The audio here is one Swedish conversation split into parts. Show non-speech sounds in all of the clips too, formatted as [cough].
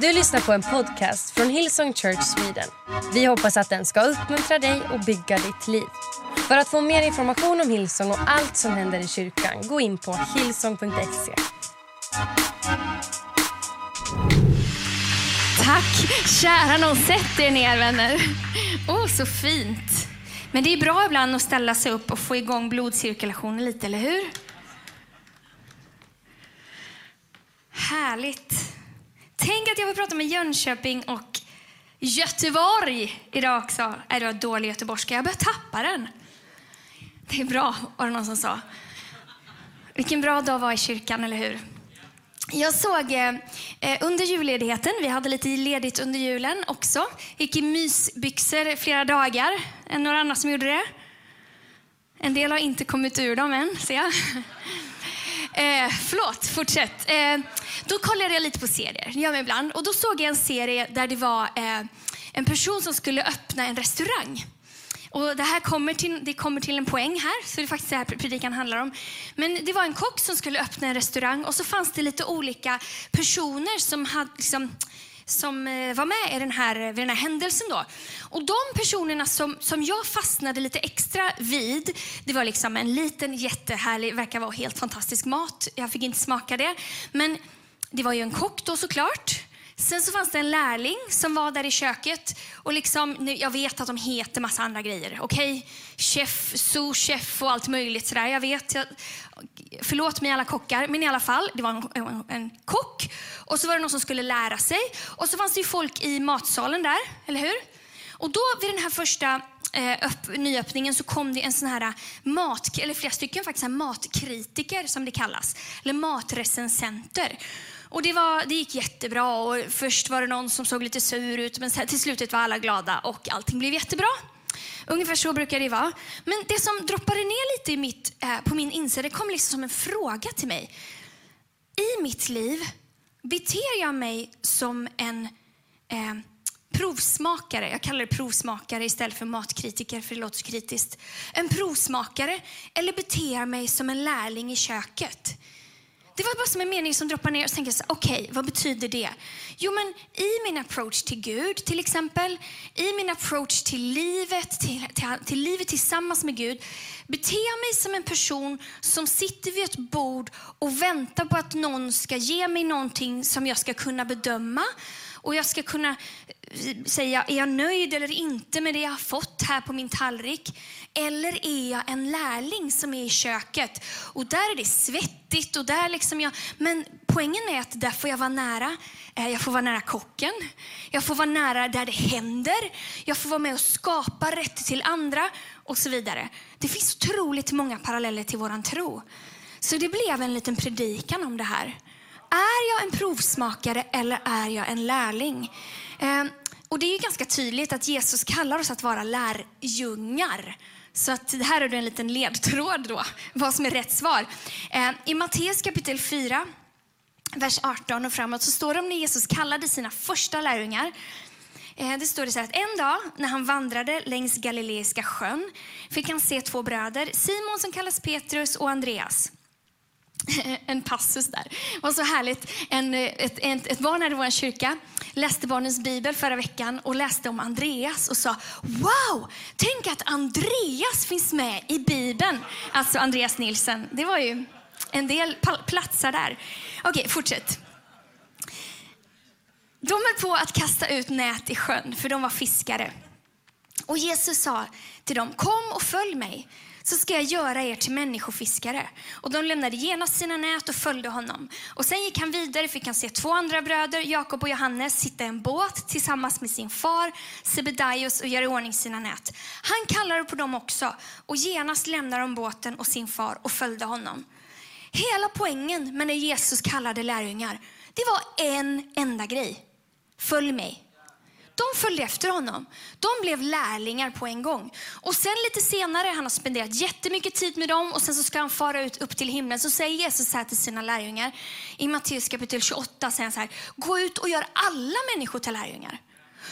Du lyssnar på en podcast från Hillsong Church Sweden. Vi hoppas att den ska uppmuntra dig och bygga ditt liv. För att få mer information om Hillsong och allt som händer i kyrkan, gå in på hillsong.se. Tack! Kära någon, sätt er ner vänner. Åh, oh, så fint. Men det är bra ibland att ställa sig upp och få igång blodcirkulationen lite, eller hur? Härligt. Tänk att jag får prata med Jönköping och Göteborg idag också. Är det var dålig göteborgska. Jag börjar tappa den. Det är bra, var det någon som sa. Vilken bra dag var i kyrkan, eller hur? Jag såg eh, eh, under julledigheten, vi hade lite ledigt under julen också, gick i mysbyxor flera dagar. En några andra som gjorde det? En del har inte kommit ur dem än, ser jag. Eh, förlåt, fortsätt. Eh, då kollade jag lite på serier, det gör jag ibland. Och då såg jag en serie där det var eh, en person som skulle öppna en restaurang. Och det här kommer till, det kommer till en poäng här, så det är faktiskt det här predikan handlar om. Men det var en kock som skulle öppna en restaurang och så fanns det lite olika personer som hade liksom, som eh, var med i den här, vid den här händelsen. Då. Och de personerna som, som jag fastnade lite extra vid, det var liksom en liten jättehärlig, verkar vara helt fantastisk mat. Jag fick inte smaka det. Men det var ju en kock då såklart. Sen så fanns det en lärling som var där i köket. Och liksom, jag vet att de heter massa andra grejer. Okej? Okay? Chef, sous-chef och allt möjligt sådär. Jag vet. Jag, förlåt mig alla kockar, men i alla fall. Det var en, en, en, kock. Och så var det någon som skulle lära sig. Och så fanns det ju folk i matsalen där, eller hur? Och då vid den här första eh, upp, nyöppningen så kom det en sån här eh, mat, eller flera stycken faktiskt, matkritiker som det kallas. Eller matrecensenter. Och det, var, det gick jättebra och först var det någon som såg lite sur ut men till slutet var alla glada och allting blev jättebra. Ungefär så brukar det vara. Men det som droppade ner lite i mitt, eh, på min insida, det kom liksom som en fråga till mig. I mitt liv, beter jag mig som en eh, provsmakare? Jag kallar det provsmakare istället för matkritiker, för det låter så kritiskt. En provsmakare, eller beter jag mig som en lärling i köket? Det var bara som en mening som droppade ner och så tänkte jag, okej, okay, vad betyder det? Jo, men i min approach till Gud till exempel, i min approach till livet, till, till, till livet tillsammans med Gud, beter jag mig som en person som sitter vid ett bord och väntar på att någon ska ge mig någonting som jag ska kunna bedöma och jag ska kunna eh, säga, är jag nöjd eller inte med det jag har fått här på min tallrik? Eller är jag en lärling som är i köket? Och där är det svettigt och där liksom jag... Men poängen är att där får jag vara nära. Eh, jag får vara nära kocken. Jag får vara nära där det händer. Jag får vara med och skapa rätt till andra och så vidare. Det finns otroligt många paralleller till våran tro. Så det blev en liten predikan om det här. Är jag en provsmakare eller är jag en lärling? Eh, och Det är ganska tydligt att Jesus kallar oss att vara lärjungar. Så att här har du en liten ledtråd då, vad som är rätt svar. Eh, I Matteus kapitel 4, vers 18 och framåt så står det om när Jesus kallade sina första lärjungar. Eh, det står det så här att en dag när han vandrade längs Galileiska sjön fick han se två bröder, Simon som kallas Petrus och Andreas. [laughs] en passus där. Det var så härligt. En, ett, ett, ett barn här i vår kyrka läste barnens bibel förra veckan och läste om Andreas och sa Wow, tänk att Andreas finns med i bibeln. Alltså Andreas Nilsen. Det var ju en del platser där. Okej, fortsätt. De höll på att kasta ut nät i sjön, för de var fiskare. Och Jesus sa till dem, kom och följ mig så ska jag göra er till människofiskare. Och de lämnade genast sina nät och följde honom. Och sen gick han vidare, fick han se två andra bröder, Jakob och Johannes, sitta i en båt tillsammans med sin far Sebedaios och göra i ordning sina nät. Han kallade på dem också och genast lämnade de båten och sin far och följde honom. Hela poängen med när Jesus kallade lärjungar, det var en enda grej. Följ mig. De följde efter honom. De blev lärlingar på en gång. Och sen lite senare, han har spenderat jättemycket tid med dem och sen så ska han fara ut upp till himlen. Så säger Jesus så här till sina lärjungar. I Matteus kapitel 28 säger han så här, gå ut och gör alla människor till lärjungar.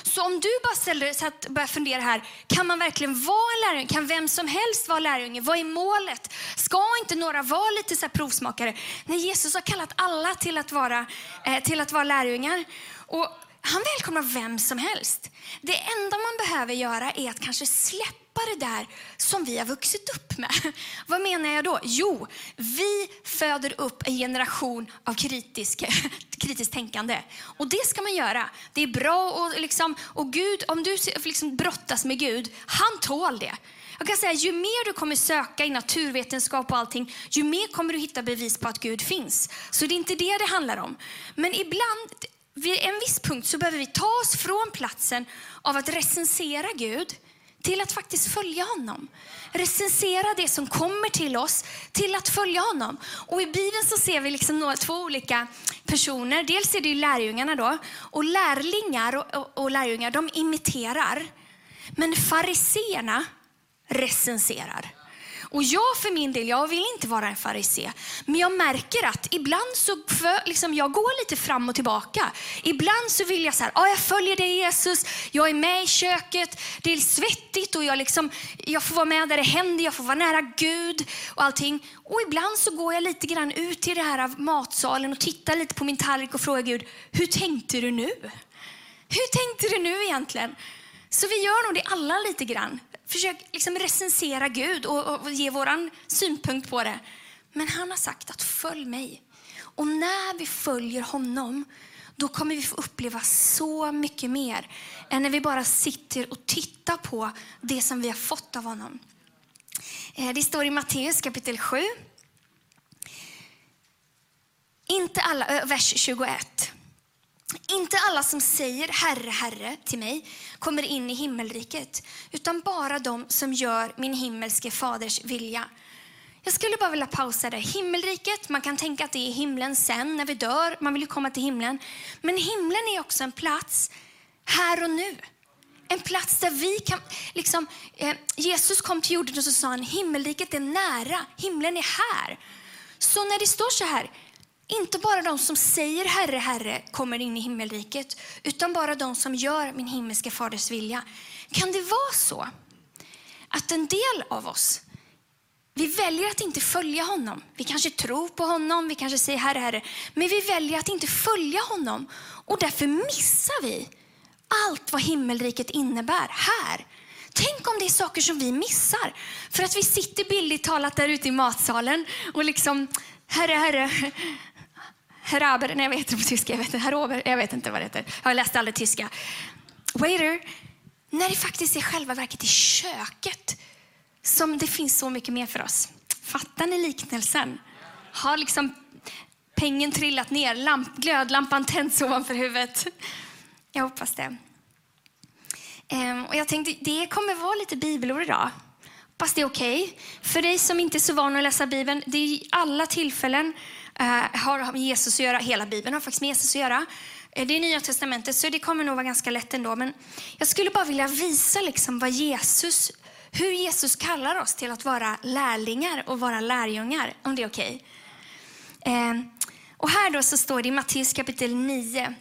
Så om du bara ställer så att börjar fundera här, kan man verkligen vara en lärjunge? Kan vem som helst vara lärjunge? Vad är målet? Ska inte några vara lite så provsmakare? Nej, Jesus har kallat alla till att vara, eh, till att vara lärjungar. Och han välkomnar vem som helst. Det enda man behöver göra är att kanske släppa det där som vi har vuxit upp med. [laughs] Vad menar jag då? Jo, vi föder upp en generation av kritisk, [laughs] kritiskt tänkande. Och det ska man göra. Det är bra och, liksom, och Gud, om du liksom brottas med Gud, han tål det. Jag kan säga, ju mer du kommer söka i naturvetenskap och allting, ju mer kommer du hitta bevis på att Gud finns. Så det är inte det det handlar om. Men ibland, vid en viss punkt så behöver vi ta oss från platsen av att recensera Gud till att faktiskt följa honom. Recensera det som kommer till oss till att följa honom. Och I Bibeln så ser vi liksom några, två olika personer. Dels är det lärjungarna då. Och lärlingar och, och, och lärjungar de imiterar. Men fariseerna recenserar. Och jag för min del, jag vill inte vara en farisé. Men jag märker att ibland så för, liksom, jag går lite fram och tillbaka. Ibland så vill jag så här, ah, jag följer dig Jesus, jag är med i köket, det är svettigt och jag, liksom, jag får vara med där det händer, jag får vara nära Gud och allting. Och ibland så går jag lite grann ut till det här matsalen och tittar lite på min tallrik och frågar Gud, hur tänkte du nu? Hur tänkte du nu egentligen? Så vi gör nog det alla lite grann. Försök liksom recensera Gud och, och ge vår synpunkt på det. Men han har sagt att följ mig. Och när vi följer honom, då kommer vi få uppleva så mycket mer än när vi bara sitter och tittar på det som vi har fått av honom. Eh, det står i Matteus kapitel 7. Inte alla, vers 21. Inte alla som säger Herre, Herre till mig kommer in i himmelriket, utan bara de som gör min himmelske faders vilja. Jag skulle bara vilja pausa där. Himmelriket, man kan tänka att det är himlen sen när vi dör. Man vill ju komma till himlen. Men himlen är också en plats här och nu. En plats där vi kan, liksom, eh, Jesus kom till jorden och så sa han, himmelriket är nära, himlen är här. Så när det står så här, inte bara de som säger Herre, Herre kommer in i himmelriket, utan bara de som gör min himmelska faders vilja. Kan det vara så att en del av oss, vi väljer att inte följa honom. Vi kanske tror på honom, vi kanske säger Herre, Herre, men vi väljer att inte följa honom. Och därför missar vi allt vad himmelriket innebär här. Tänk om det är saker som vi missar. För att vi sitter billigt talat där ute i matsalen och liksom, Herre, Herre, Heraber, nej jag vet inte på tyska, jag vet inte, Herober, jag vet inte vad det heter. Jag läste aldrig tyska. Waiter, när det faktiskt är själva verket i köket som det finns så mycket mer för oss. Fattar ni liknelsen? Har liksom pengen trillat ner, lamp, glödlampan tänds ovanför huvudet? Jag hoppas det. Ehm, och jag tänkte, det kommer vara lite bibelord idag. Hoppas det är okej. Okay. För dig som inte är så van att läsa Bibeln, det är alla tillfällen Eh, har med Jesus att göra. Hela Bibeln har faktiskt med Jesus att göra. Eh, det är Nya Testamentet, så det kommer nog vara ganska lätt ändå. Men jag skulle bara vilja visa liksom vad Jesus, hur Jesus kallar oss till att vara lärlingar och vara lärjungar, om det är okej. Okay. Och här då så står det i Matteus kapitel 9.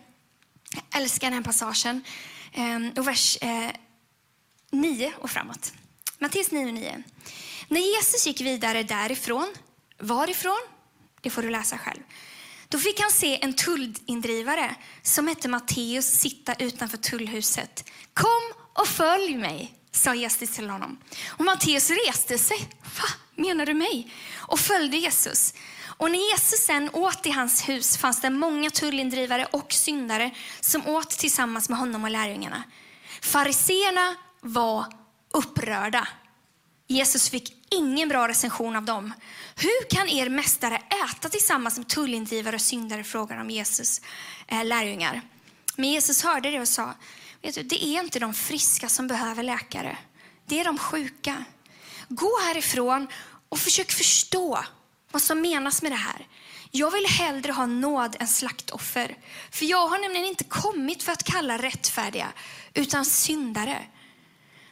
Jag älskar den här passagen. Och vers 9 och framåt. Matteus 9 och 9. När Jesus gick vidare därifrån, varifrån? Det får du läsa själv. Då fick han se en tullindrivare som hette Matteus sitta utanför tullhuset. Kom och följ mig, sa Jesus till honom. Och Matteus reste sig. Va, menar du mig? Och följde Jesus. Och när Jesus sen åt i hans hus fanns det många tullindrivare och syndare som åt tillsammans med honom och lärjungarna. Fariseerna var upprörda. Jesus fick ingen bra recension av dem. Hur kan er mästare äta tillsammans med tullindrivare och syndare? frågar om Jesus eh, lärjungar. Men Jesus hörde det och sa, vet du, det är inte de friska som behöver läkare. Det är de sjuka. Gå härifrån och försök förstå vad som menas med det här. Jag vill hellre ha nåd än slaktoffer. För jag har nämligen inte kommit för att kalla rättfärdiga, utan syndare.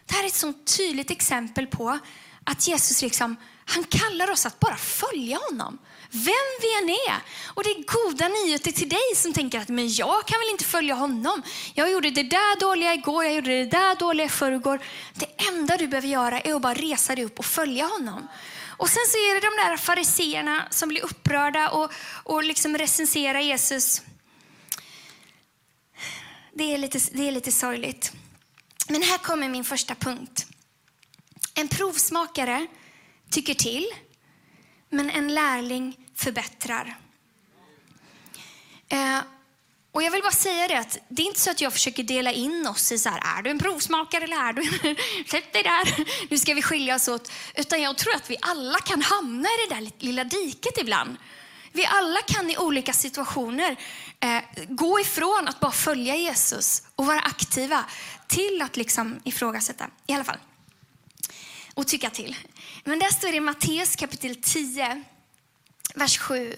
Det här är ett så tydligt exempel på att Jesus liksom, Han kallar oss att bara följa honom. Vem vi än är. Och det är goda nyheter till dig som tänker att men jag kan väl inte följa honom. Jag gjorde det där dåliga igår, jag gjorde det där dåliga i förrgår. Det enda du behöver göra är att bara resa dig upp och följa honom. Och sen så är det de där fariseerna som blir upprörda och, och liksom recenserar Jesus. Det är, lite, det är lite sorgligt. Men här kommer min första punkt. En provsmakare tycker till, men en lärling förbättrar. Eh, och jag vill bara säga det att det är inte så att jag försöker dela in oss i så här, är du en provsmakare eller är du en... [laughs] Sätt dig där, nu ska vi skilja oss åt. Utan jag tror att vi alla kan hamna i det där lilla diket ibland. Vi alla kan i olika situationer eh, gå ifrån att bara följa Jesus och vara aktiva till att liksom ifrågasätta. I alla fall. Och tycka till. Men där står det i Matteus kapitel 10, vers 7.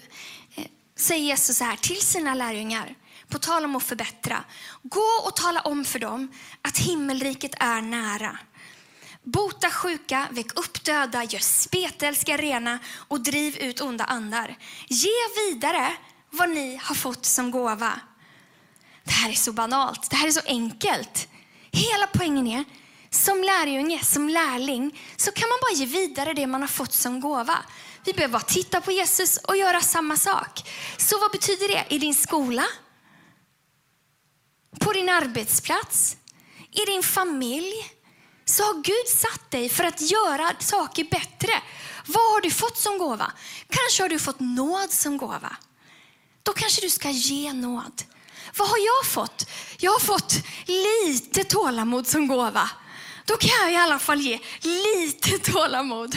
Eh, säger Jesus så här till sina lärjungar. På tal om att förbättra. Gå och tala om för dem att himmelriket är nära. Bota sjuka, väck upp döda, gör spetälska rena och driv ut onda andar. Ge vidare vad ni har fått som gåva. Det här är så banalt, det här är så enkelt. Hela poängen är, som lärjunge, som lärling, så kan man bara ge vidare det man har fått som gåva. Vi behöver bara titta på Jesus och göra samma sak. Så vad betyder det i din skola? På din arbetsplats? I din familj? Så har Gud satt dig för att göra saker bättre. Vad har du fått som gåva? Kanske har du fått nåd som gåva. Då kanske du ska ge nåd. Vad har jag fått? Jag har fått lite tålamod som gåva. Då kan jag i alla fall ge lite [laughs] tålamod.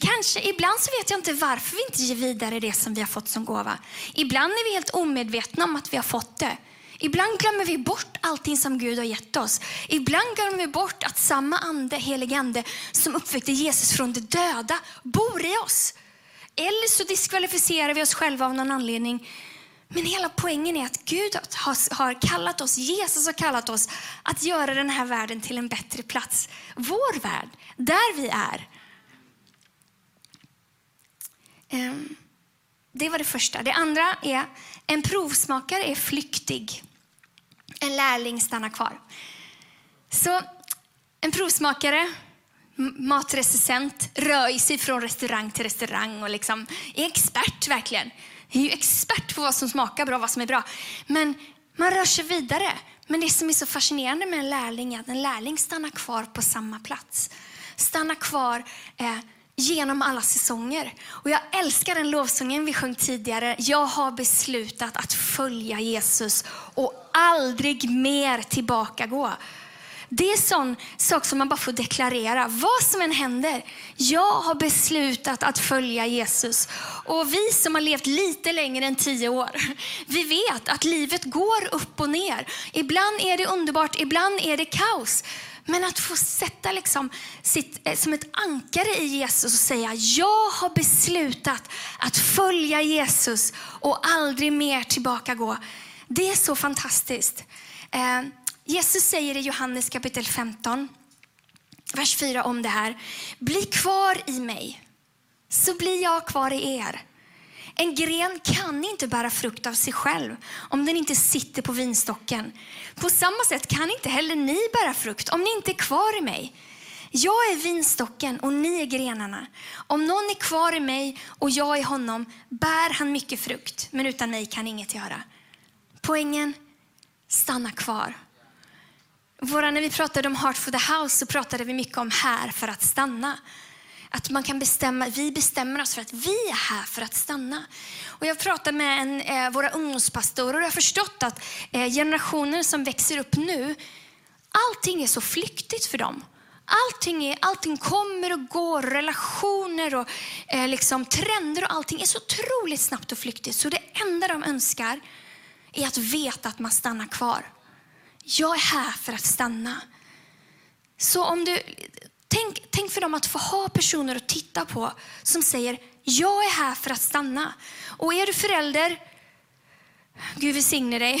Kanske, ibland så vet jag inte varför vi inte ger vidare det som vi har fått som gåva. Ibland är vi helt omedvetna om att vi har fått det. Ibland glömmer vi bort allting som Gud har gett oss. Ibland glömmer vi bort att samma ande, helig ande, som uppväckte Jesus från de döda, bor i oss. Eller så diskvalificerar vi oss själva av någon anledning. Men hela poängen är att Gud har kallat oss, Jesus har kallat oss att göra den här världen till en bättre plats. Vår värld, där vi är. Ehm, det var det första. Det andra är en provsmakare är flyktig. En lärling stannar kvar. Så en provsmakare matrecensent, rör sig från restaurang till restaurang och liksom är expert verkligen. Är ju expert på vad som smakar bra och vad som är bra. Men man rör sig vidare. Men det som är så fascinerande med en lärling är att en lärling stannar kvar på samma plats. Stannar kvar eh, genom alla säsonger. Och jag älskar den lovsången vi sjöng tidigare. Jag har beslutat att följa Jesus och aldrig mer tillbaka gå. Det är en sån sak som man bara får deklarera. Vad som än händer. Jag har beslutat att följa Jesus. Och vi som har levt lite längre än tio år, [laughs] vi vet att livet går upp och ner. Ibland är det underbart, ibland är det kaos. Men att få sätta liksom sitt, eh, som ett ankare i Jesus och säga, jag har beslutat att följa Jesus och aldrig mer tillbaka gå. Det är så fantastiskt. Eh, Jesus säger i Johannes kapitel 15, vers 4 om det här. Bli kvar i mig, så blir jag kvar i er. En gren kan inte bära frukt av sig själv om den inte sitter på vinstocken. På samma sätt kan inte heller ni bära frukt om ni inte är kvar i mig. Jag är vinstocken och ni är grenarna. Om någon är kvar i mig och jag i honom bär han mycket frukt, men utan mig kan inget göra. Poängen, stanna kvar. Våra, när vi pratade om Heart for the House så pratade vi mycket om här för att stanna. Att man kan bestämma, vi bestämmer oss för att vi är här för att stanna. Och jag pratar med en, eh, våra ungdomspastorer och jag har förstått att eh, generationen som växer upp nu, allting är så flyktigt för dem. Allting, är, allting kommer och går, relationer och eh, liksom, trender och allting är så otroligt snabbt och flyktigt. Så det enda de önskar är att veta att man stannar kvar. Jag är här för att stanna. Så om du, tänk, tänk för dem att få ha personer att titta på som säger, jag är här för att stanna. Och är du förälder, Gud välsigne dig.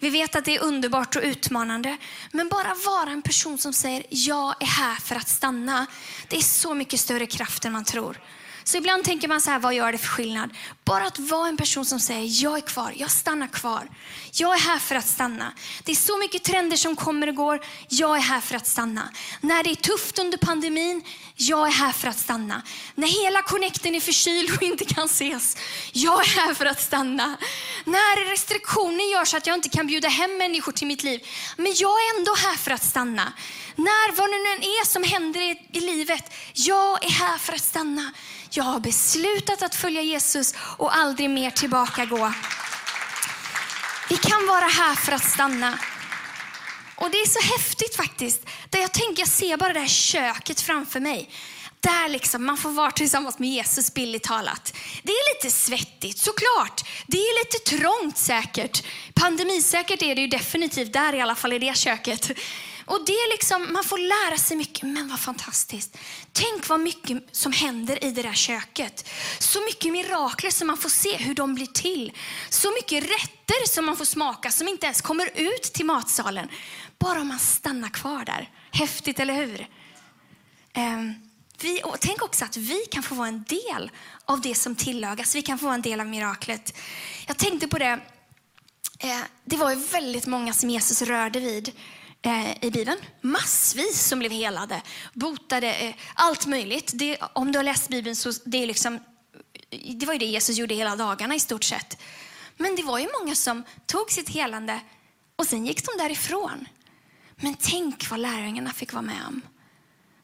Vi vet att det är underbart och utmanande. Men bara vara en person som säger jag är här för att stanna. Det är så mycket större kraft än man tror. Så ibland tänker man så här, vad gör det för skillnad? Bara att vara en person som säger, jag är kvar, jag stannar kvar. Jag är här för att stanna. Det är så mycket trender som kommer och går. Jag är här för att stanna. När det är tufft under pandemin, jag är här för att stanna. När hela connecten är förkyld och inte kan ses, jag är här för att stanna. När restriktioner gör så att jag inte kan bjuda hem människor till mitt liv, men jag är ändå här för att stanna. När vad det nu än är som händer i, i livet, jag är här för att stanna. Jag har beslutat att följa Jesus och aldrig mer tillbaka gå. Vi kan vara här för att stanna. Och det är så häftigt faktiskt. Där jag tänker, jag ser bara det här köket framför mig. Där liksom, man får vara tillsammans med Jesus billigt talat. Det är lite svettigt såklart. Det är lite trångt säkert. Pandemisäkert är det ju definitivt där i alla fall i det köket. Och det är liksom, man får lära sig mycket, men vad fantastiskt. Tänk vad mycket som händer i det där köket. Så mycket mirakler som man får se hur de blir till. Så mycket rätter som man får smaka som inte ens kommer ut till matsalen. Bara om man stannar kvar där. Häftigt, eller hur? Um, vi, tänk också att vi kan få vara en del av det som tillagas. Vi kan få vara en del av miraklet. Jag tänkte på det. Eh, det var ju väldigt många som Jesus rörde vid Eh, i Bibeln. Massvis som blev helade, botade, eh, allt möjligt. Det, om du har läst Bibeln så det är liksom, det var ju det Jesus gjorde hela dagarna i stort sett. Men det var ju många som tog sitt helande och sen gick de därifrån. Men tänk vad lärjungarna fick vara med om.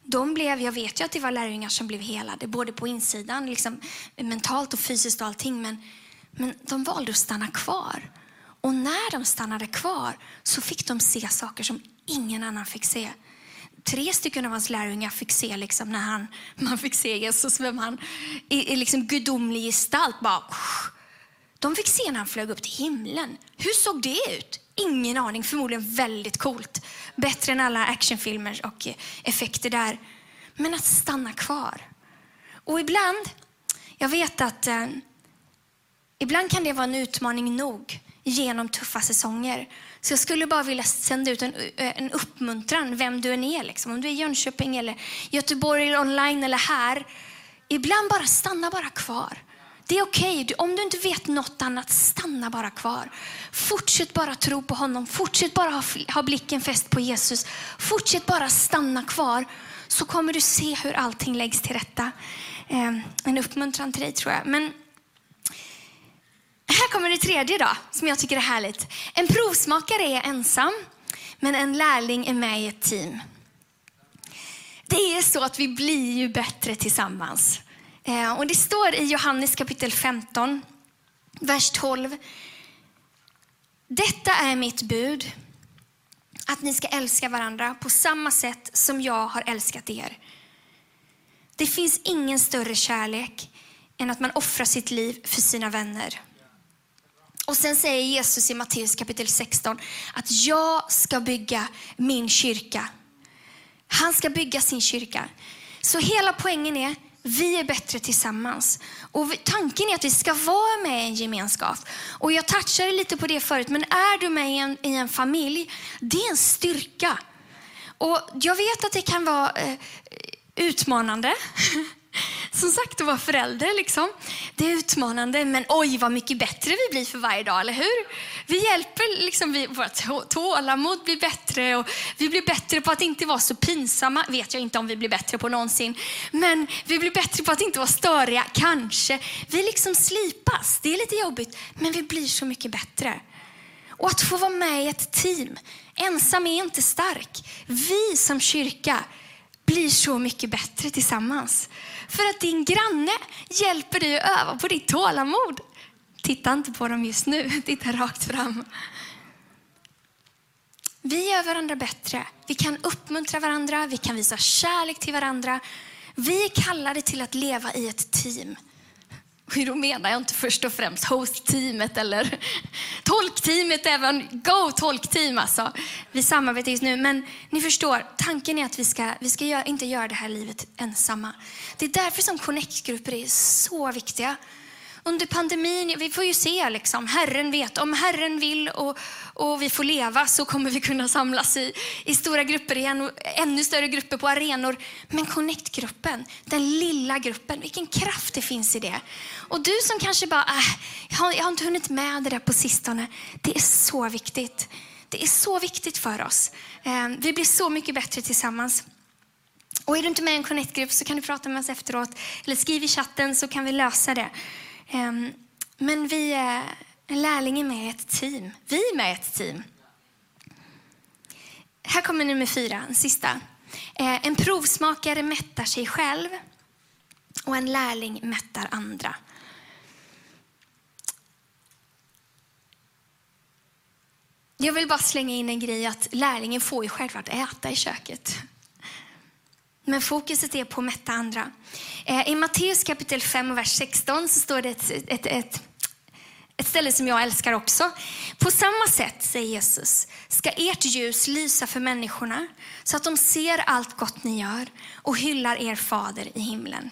De blev, jag vet ju att det var lärjungar som blev helade, både på insidan, liksom, mentalt och fysiskt och allting. Men, men de valde att stanna kvar. Och när de stannade kvar så fick de se saker som ingen annan fick se. Tre stycken av hans lärjungar fick se liksom när han, man fick se Jesus, vem han i, i liksom gudomlig gestalt. Bara, de fick se när han flög upp till himlen. Hur såg det ut? Ingen aning, förmodligen väldigt coolt. Bättre än alla actionfilmer och effekter där. Men att stanna kvar. Och ibland, jag vet att eh, ibland kan det vara en utmaning nog genom tuffa säsonger. Så jag skulle bara vilja sända ut en, en uppmuntran, vem du än är. Liksom. Om du är i Jönköping, eller Göteborg, eller online eller här. Ibland bara stanna bara kvar. Det är okej. Okay. Om du inte vet något annat, stanna bara kvar. Fortsätt bara tro på honom. Fortsätt bara ha, ha blicken fäst på Jesus. Fortsätt bara stanna kvar. Så kommer du se hur allting läggs till rätta. Eh, en uppmuntran till dig tror jag. Men här kommer det tredje då, som jag tycker är härligt. En provsmakare är ensam, men en lärling är med i ett team. Det är så att vi blir ju bättre tillsammans. Eh, och Det står i Johannes kapitel 15, vers 12. Detta är mitt bud, att ni ska älska varandra på samma sätt som jag har älskat er. Det finns ingen större kärlek än att man offrar sitt liv för sina vänner. Och sen säger Jesus i Matteus kapitel 16 att jag ska bygga min kyrka. Han ska bygga sin kyrka. Så hela poängen är vi är bättre tillsammans. Och tanken är att vi ska vara med i en gemenskap. Och jag touchade lite på det förut, men är du med i en, i en familj, det är en styrka. Och jag vet att det kan vara eh, utmanande. [laughs] som sagt att vara förälder. Liksom. Det är utmanande, men oj vad mycket bättre vi blir för varje dag, eller hur? Vi hjälper, liksom, vi, vårt tålamod blir bättre och vi blir bättre på att inte vara så pinsamma. vet jag inte om vi blir bättre på någonsin. Men vi blir bättre på att inte vara störiga, kanske. Vi liksom slipas. Det är lite jobbigt, men vi blir så mycket bättre. Och att få vara med i ett team. Ensam är inte stark. Vi som kyrka blir så mycket bättre tillsammans. För att din granne hjälper dig att öva på ditt tålamod. Titta inte på dem just nu, [laughs] titta rakt fram. Vi gör varandra bättre. Vi kan uppmuntra varandra, vi kan visa kärlek till varandra. Vi är kallade till att leva i ett team. Och då menar jag inte först och främst host-teamet eller tolkteamet, även go tolkteam alltså. Vi samarbetar just nu, men ni förstår, tanken är att vi ska, vi ska inte göra det här livet ensamma. Det är därför som connect-grupper är så viktiga under pandemin, vi får ju se, liksom, Herren vet, om Herren vill och, och vi får leva så kommer vi kunna samlas i, i stora grupper igen och ännu större grupper på arenor. Men Connect-gruppen, den lilla gruppen, vilken kraft det finns i det. Och du som kanske bara, äh, jag, har, jag har inte hunnit med det där på sistone. Det är så viktigt. Det är så viktigt för oss. Eh, vi blir så mycket bättre tillsammans. Och är du inte med i en Connect-grupp så kan du prata med oss efteråt. Eller skriv i chatten så kan vi lösa det. Ehm, men vi är lärlingar med i ett team. Vi är med i ett team. Här kommer nummer fyra, den sista. Ehm, en provsmakare mättar sig själv och en lärling mättar andra. Jag vill bara slänga in en grej att lärlingen får ju självklart äta i köket. Men fokuset är på att mätta andra. Eh, I Matteus kapitel 5 och vers 16 så står det ett, ett, ett, ett ställe som jag älskar också. På samma sätt, säger Jesus, ska ert ljus lysa för människorna så att de ser allt gott ni gör och hyllar er fader i himlen.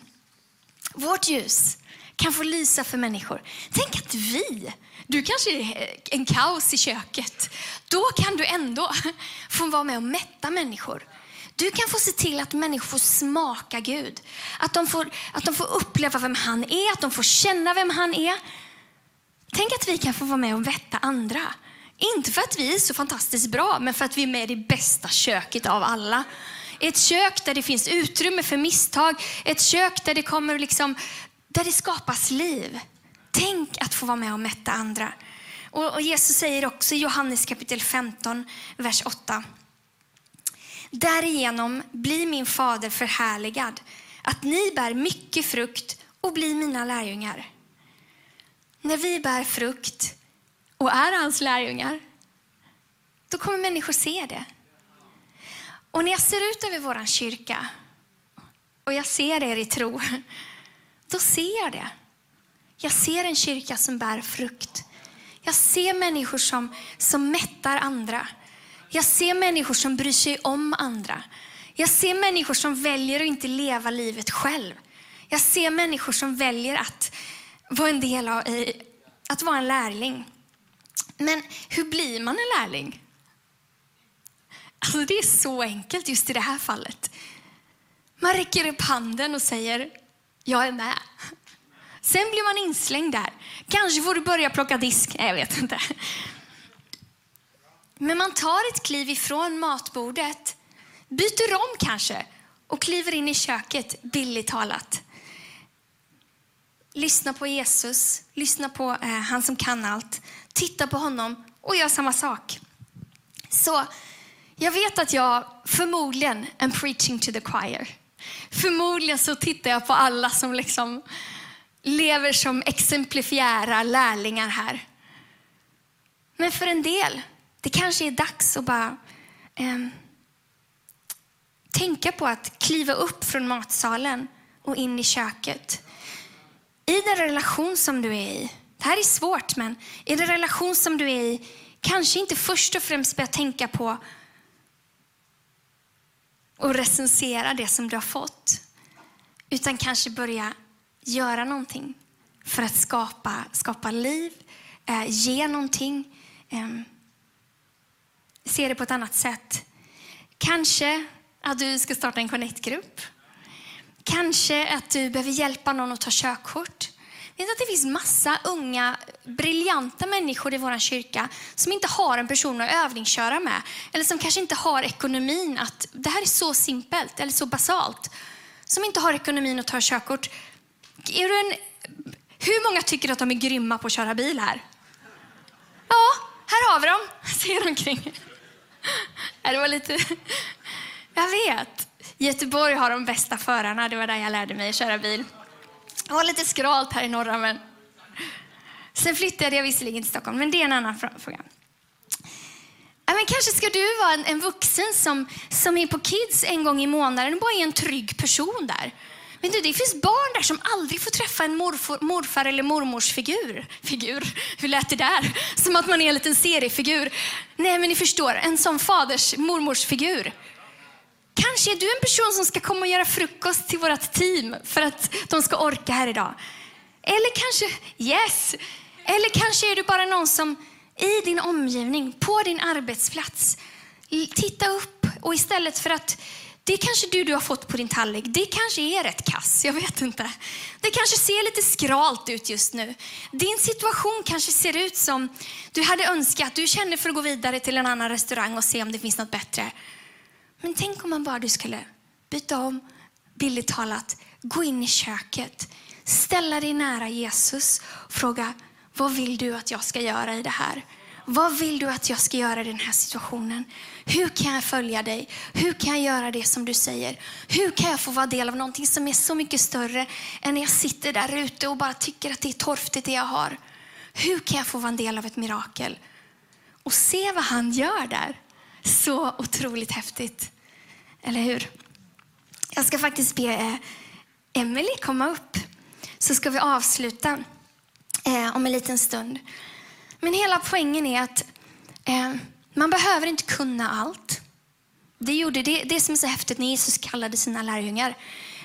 Vårt ljus kan få lysa för människor. Tänk att vi, du kanske är en kaos i köket, då kan du ändå [laughs] få vara med och mätta människor. Du kan få se till att människor får smaka Gud. Att de får, att de får uppleva vem han är, att de får känna vem han är. Tänk att vi kan få vara med och vätta andra. Inte för att vi är så fantastiskt bra, men för att vi är med i det bästa köket av alla. Ett kök där det finns utrymme för misstag, ett kök där det, kommer liksom, där det skapas liv. Tänk att få vara med och mätta andra. Och, och Jesus säger också i Johannes kapitel 15, vers 8. Därigenom blir min fader förhärligad, att ni bär mycket frukt och blir mina lärjungar. När vi bär frukt och är hans lärjungar, då kommer människor se det. Och när jag ser ut över vår kyrka och jag ser er i tro, då ser jag det. Jag ser en kyrka som bär frukt. Jag ser människor som, som mättar andra. Jag ser människor som bryr sig om andra. Jag ser människor som väljer att inte leva livet själv. Jag ser människor som väljer att vara en del av, att vara en lärling. Men hur blir man en lärling? Alltså det är så enkelt just i det här fallet. Man räcker upp handen och säger, jag är med. Sen blir man inslängd där. Kanske får du börja plocka disk, jag vet inte. Men man tar ett kliv ifrån matbordet, byter om kanske och kliver in i köket, billigt talat. Lyssna på Jesus, lyssna på eh, han som kan allt. Titta på honom och gör samma sak. Så jag vet att jag förmodligen am preaching to the choir. Förmodligen så tittar jag på alla som liksom lever som exemplifierar lärlingar här. Men för en del det kanske är dags att bara eh, tänka på att kliva upp från matsalen och in i köket. I den relation som du är i, det här är svårt, men i den relation som du är i, kanske inte först och främst börja tänka på och recensera det som du har fått, utan kanske börja göra någonting för att skapa, skapa liv, eh, ge någonting. Eh, se det på ett annat sätt. Kanske att du ska starta en connect-grupp. Kanske att du behöver hjälpa någon att ta körkort. Vet att det finns massa unga, briljanta människor i vår kyrka som inte har en person att övningsköra med. Eller som kanske inte har ekonomin att, det här är så simpelt eller så basalt. Som inte har ekonomin att ta körkort. Är du en, hur många tycker att de är grymma på att köra bil här? Ja, här har vi dem. [laughs] Ser omkring. [laughs] Äh, det var lite... [laughs] Jag vet. Göteborg har de bästa förarna. Det var där jag lärde mig att köra bil. Det var lite skralt här i norra, men... Sen flyttade jag visserligen till Stockholm, men det är en annan fråga. men kanske ska du vara en, en vuxen som, som är på Kids en gång i månaden och bara är en trygg person där. Men du, det finns barn där som aldrig får träffa en morfar, morfar eller mormors figur. Figur? Hur lät det där? Som att man är en liten seriefigur. Nej, men ni förstår, en sån faders, mormors figur. Kanske är du en person som ska komma och göra frukost till vårt team för att de ska orka här idag. Eller kanske, yes! Eller kanske är du bara någon som i din omgivning, på din arbetsplats, titta upp och istället för att det kanske du, du har fått på din tallrik. Det kanske är rätt kass, jag vet inte. Det kanske ser lite skralt ut just nu. Din situation kanske ser ut som du hade önskat. Du känner för att gå vidare till en annan restaurang och se om det finns något bättre. Men tänk om man bara du skulle byta om, billigt talat, gå in i köket, ställa dig nära Jesus och fråga, vad vill du att jag ska göra i det här? Vad vill du att jag ska göra i den här situationen? Hur kan jag följa dig? Hur kan jag göra det som du säger? Hur kan jag få vara del av någonting som är så mycket större än när jag sitter där ute och bara tycker att det är torftigt det jag har? Hur kan jag få vara en del av ett mirakel? Och se vad han gör där. Så otroligt häftigt. Eller hur? Jag ska faktiskt be eh, Emelie komma upp så ska vi avsluta eh, om en liten stund. Men hela poängen är att eh, man behöver inte kunna allt. Det gjorde det, det som är så häftigt när Jesus kallade sina lärjungar.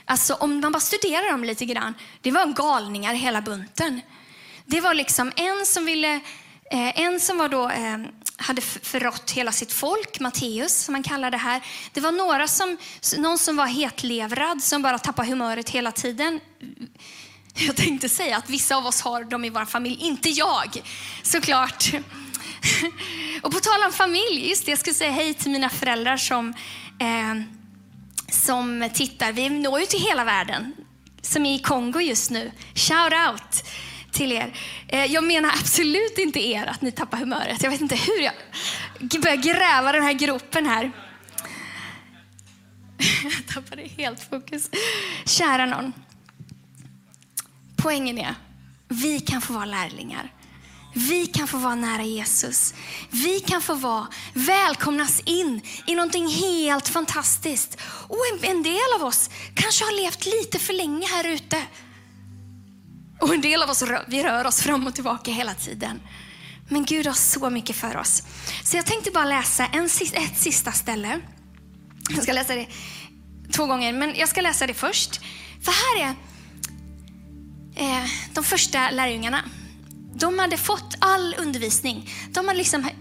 Alltså om man bara studerar dem lite grann, det var galningar hela bunten. Det var liksom en som ville, eh, en som var då, eh, hade förrått hela sitt folk, Matteus som man kallar det här. Det var några som, någon som var hetlevrad, som bara tappade humöret hela tiden. [laughs] Jag tänkte säga att vissa av oss har dem i vår familj, inte jag såklart. [laughs] Och på tal om familj, just det, jag skulle säga hej till mina föräldrar som, eh, som tittar. Vi når ju till hela världen, som är i Kongo just nu. Shout out till er. Eh, jag menar absolut inte er att ni tappar humöret. Jag vet inte hur jag börjar gräva den här gropen här. [laughs] Jag tappade helt fokus. Kära någon. Poängen är, vi kan få vara lärlingar. Vi kan få vara nära Jesus. Vi kan få vara, välkomnas in i någonting helt fantastiskt. Och en, en del av oss kanske har levt lite för länge här ute. Och en del av oss vi rör oss fram och tillbaka hela tiden. Men Gud har så mycket för oss. Så jag tänkte bara läsa en, ett sista ställe. Jag ska läsa det två gånger, men jag ska läsa det först. För här är eh, de första lärjungarna. De hade fått all undervisning. De hade, liksom, eh,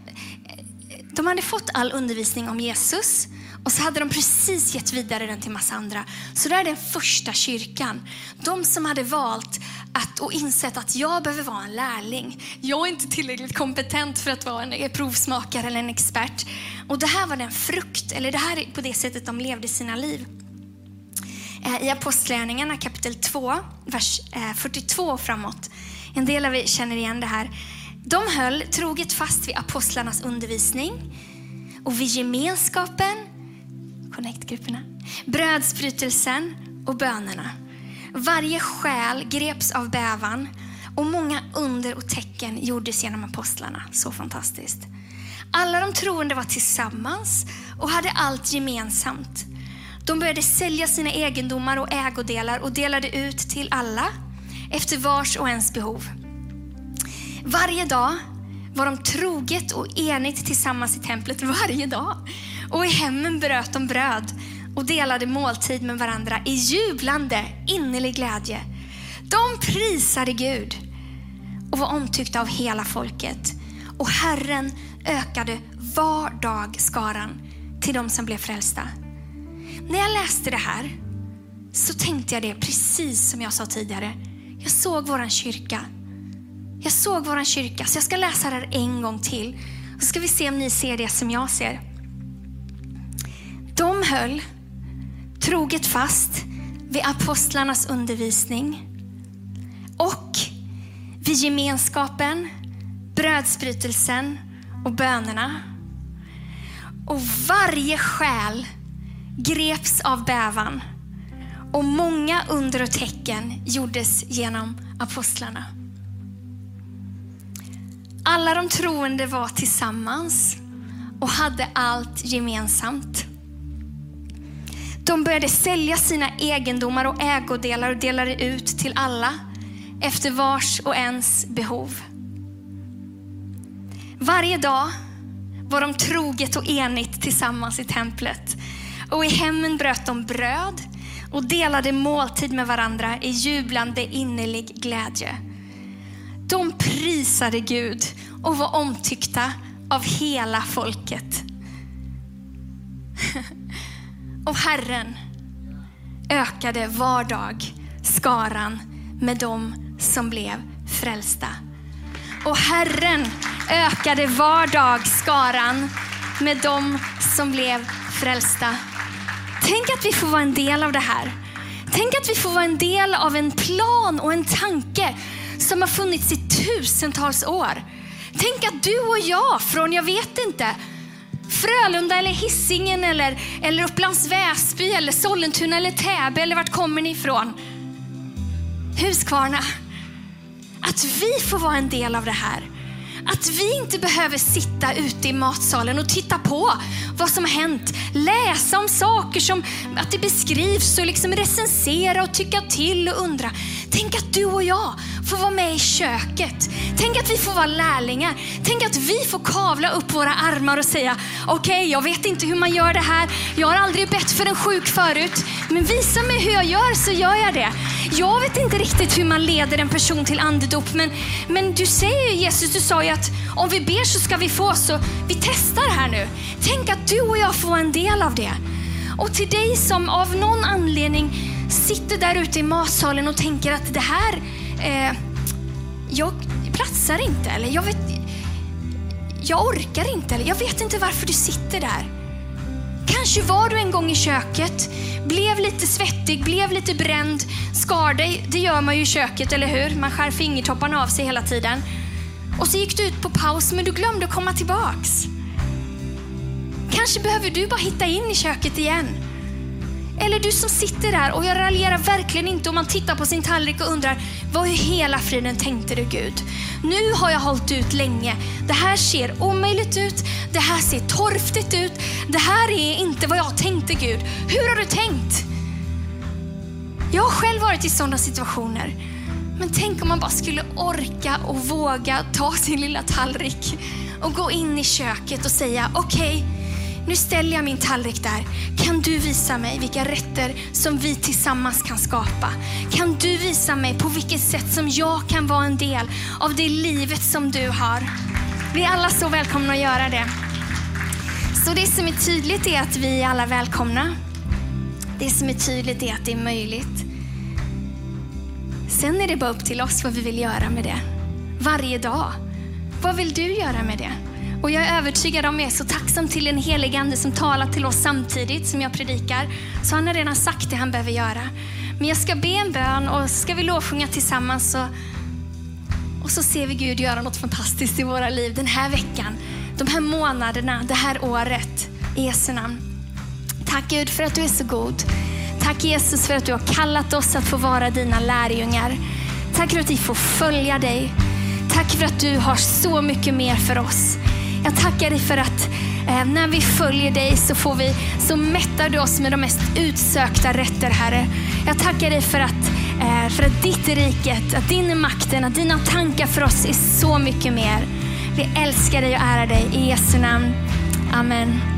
de hade fått all undervisning om Jesus och så hade de precis gett vidare den till massa andra. Så det är den första kyrkan. De som hade valt att, och insett att jag behöver vara en lärling. Jag är inte tillräckligt kompetent för att vara en eh, provsmakare eller en expert. Och det här var den frukt, eller det här är på det sättet de levde sina liv. Eh, I Apostlagärningarna kapitel 2, vers eh, 42 och framåt. En del av er känner igen det här. De höll troget fast vid apostlarnas undervisning och vid gemenskapen, connect-grupperna, brödsbrytelsen och bönerna. Varje själ greps av bävan och många under och tecken gjordes genom apostlarna. Så fantastiskt. Alla de troende var tillsammans och hade allt gemensamt. De började sälja sina egendomar och ägodelar och delade ut till alla efter vars och ens behov. Varje dag var de troget och enigt tillsammans i templet varje dag. Och i hemmen bröt de bröd och delade måltid med varandra i jublande, innerlig glädje. De prisade Gud och var omtyckta av hela folket. Och Herren ökade var dag skaran till de som blev frälsta. När jag läste det här så tänkte jag det precis som jag sa tidigare. Jag såg våran kyrka. Jag såg våran kyrka, så jag ska läsa det här en gång till. Så ska vi se om ni ser det som jag ser. De höll troget fast vid apostlarnas undervisning och vid gemenskapen, brödsbrytelsen och bönerna. Och varje själ greps av bävan och många under och tecken gjordes genom apostlarna. Alla de troende var tillsammans och hade allt gemensamt. De började sälja sina egendomar och ägodelar och delade ut till alla efter vars och ens behov. Varje dag var de troget och enigt tillsammans i templet och i hemmen bröt de bröd och delade måltid med varandra i jublande innerlig glädje. De prisade Gud och var omtyckta av hela folket. [laughs] och Herren ökade var dag skaran med dem som blev frälsta. Och Herren ökade var dag skaran med dem som blev frälsta. Tänk att vi får vara en del av det här. Tänk att vi får vara en del av en plan och en tanke som har funnits i tusentals år. Tänk att du och jag från, jag vet inte, Frölunda eller Hisingen eller, eller Upplands Väsby eller Sollentuna eller Täby eller vart kommer ni ifrån? Huskvarna. Att vi får vara en del av det här. Att vi inte behöver sitta ute i matsalen och titta på vad som har hänt. Läsa om saker som att det beskrivs och liksom recensera och tycka till och undra. Tänk att du och jag får vara med i köket. Tänk att vi får vara lärlingar. Tänk att vi får kavla upp våra armar och säga, okej, okay, jag vet inte hur man gör det här. Jag har aldrig bett för en sjuk förut, men visa mig hur jag gör så gör jag det. Jag vet inte riktigt hur man leder en person till andedop, men, men du säger Jesus, du sa ju att om vi ber så ska vi få, så vi testar här nu. Tänk att du och jag får en del av det. Och till dig som av någon anledning sitter där ute i matsalen och tänker att det här, eh, jag platsar inte, eller jag, vet, jag orkar inte, eller jag vet inte varför du sitter där. Kanske var du en gång i köket, blev lite svettig, blev lite bränd, skar dig. Det gör man ju i köket, eller hur? Man skär fingertopparna av sig hela tiden. Och så gick du ut på paus, men du glömde att komma tillbaks. Kanske behöver du bara hitta in i köket igen. Eller du som sitter där, och jag raljerar verkligen inte om man tittar på sin tallrik och undrar, vad i hela friden tänkte du Gud? Nu har jag hållit ut länge. Det här ser omöjligt ut. Det här ser torftigt ut. Det här är inte vad jag tänkte Gud. Hur har du tänkt? Jag har själv varit i sådana situationer. Men tänk om man bara skulle orka och våga ta sin lilla tallrik och gå in i köket och säga okej, okay, nu ställer jag min tallrik där. Kan du visa mig vilka rätter som vi tillsammans kan skapa? Kan du visa mig på vilket sätt som jag kan vara en del av det livet som du har? Vi är alla så välkomna att göra det. Så det som är tydligt är att vi är alla välkomna. Det som är tydligt är att det är möjligt. Sen är det bara upp till oss vad vi vill göra med det. Varje dag. Vad vill du göra med det? Och jag är övertygad om, jag är så tacksam till den helige Ande som talar till oss samtidigt som jag predikar. Så han har redan sagt det han behöver göra. Men jag ska be en bön och så ska vi lovsjunga tillsammans. Och, och så ser vi Gud göra något fantastiskt i våra liv den här veckan, de här månaderna, det här året. I Jesu namn. Tack Gud för att du är så god. Tack Jesus för att du har kallat oss att få vara dina lärjungar. Tack för att vi får följa dig. Tack för att du har så mycket mer för oss. Jag tackar dig för att eh, när vi följer dig så, får vi, så mättar du oss med de mest utsökta rätter, Herre. Jag tackar dig för att, eh, för att ditt riket, att din makten, att dina tankar för oss är så mycket mer. Vi älskar dig och ärar dig. I Jesu namn. Amen.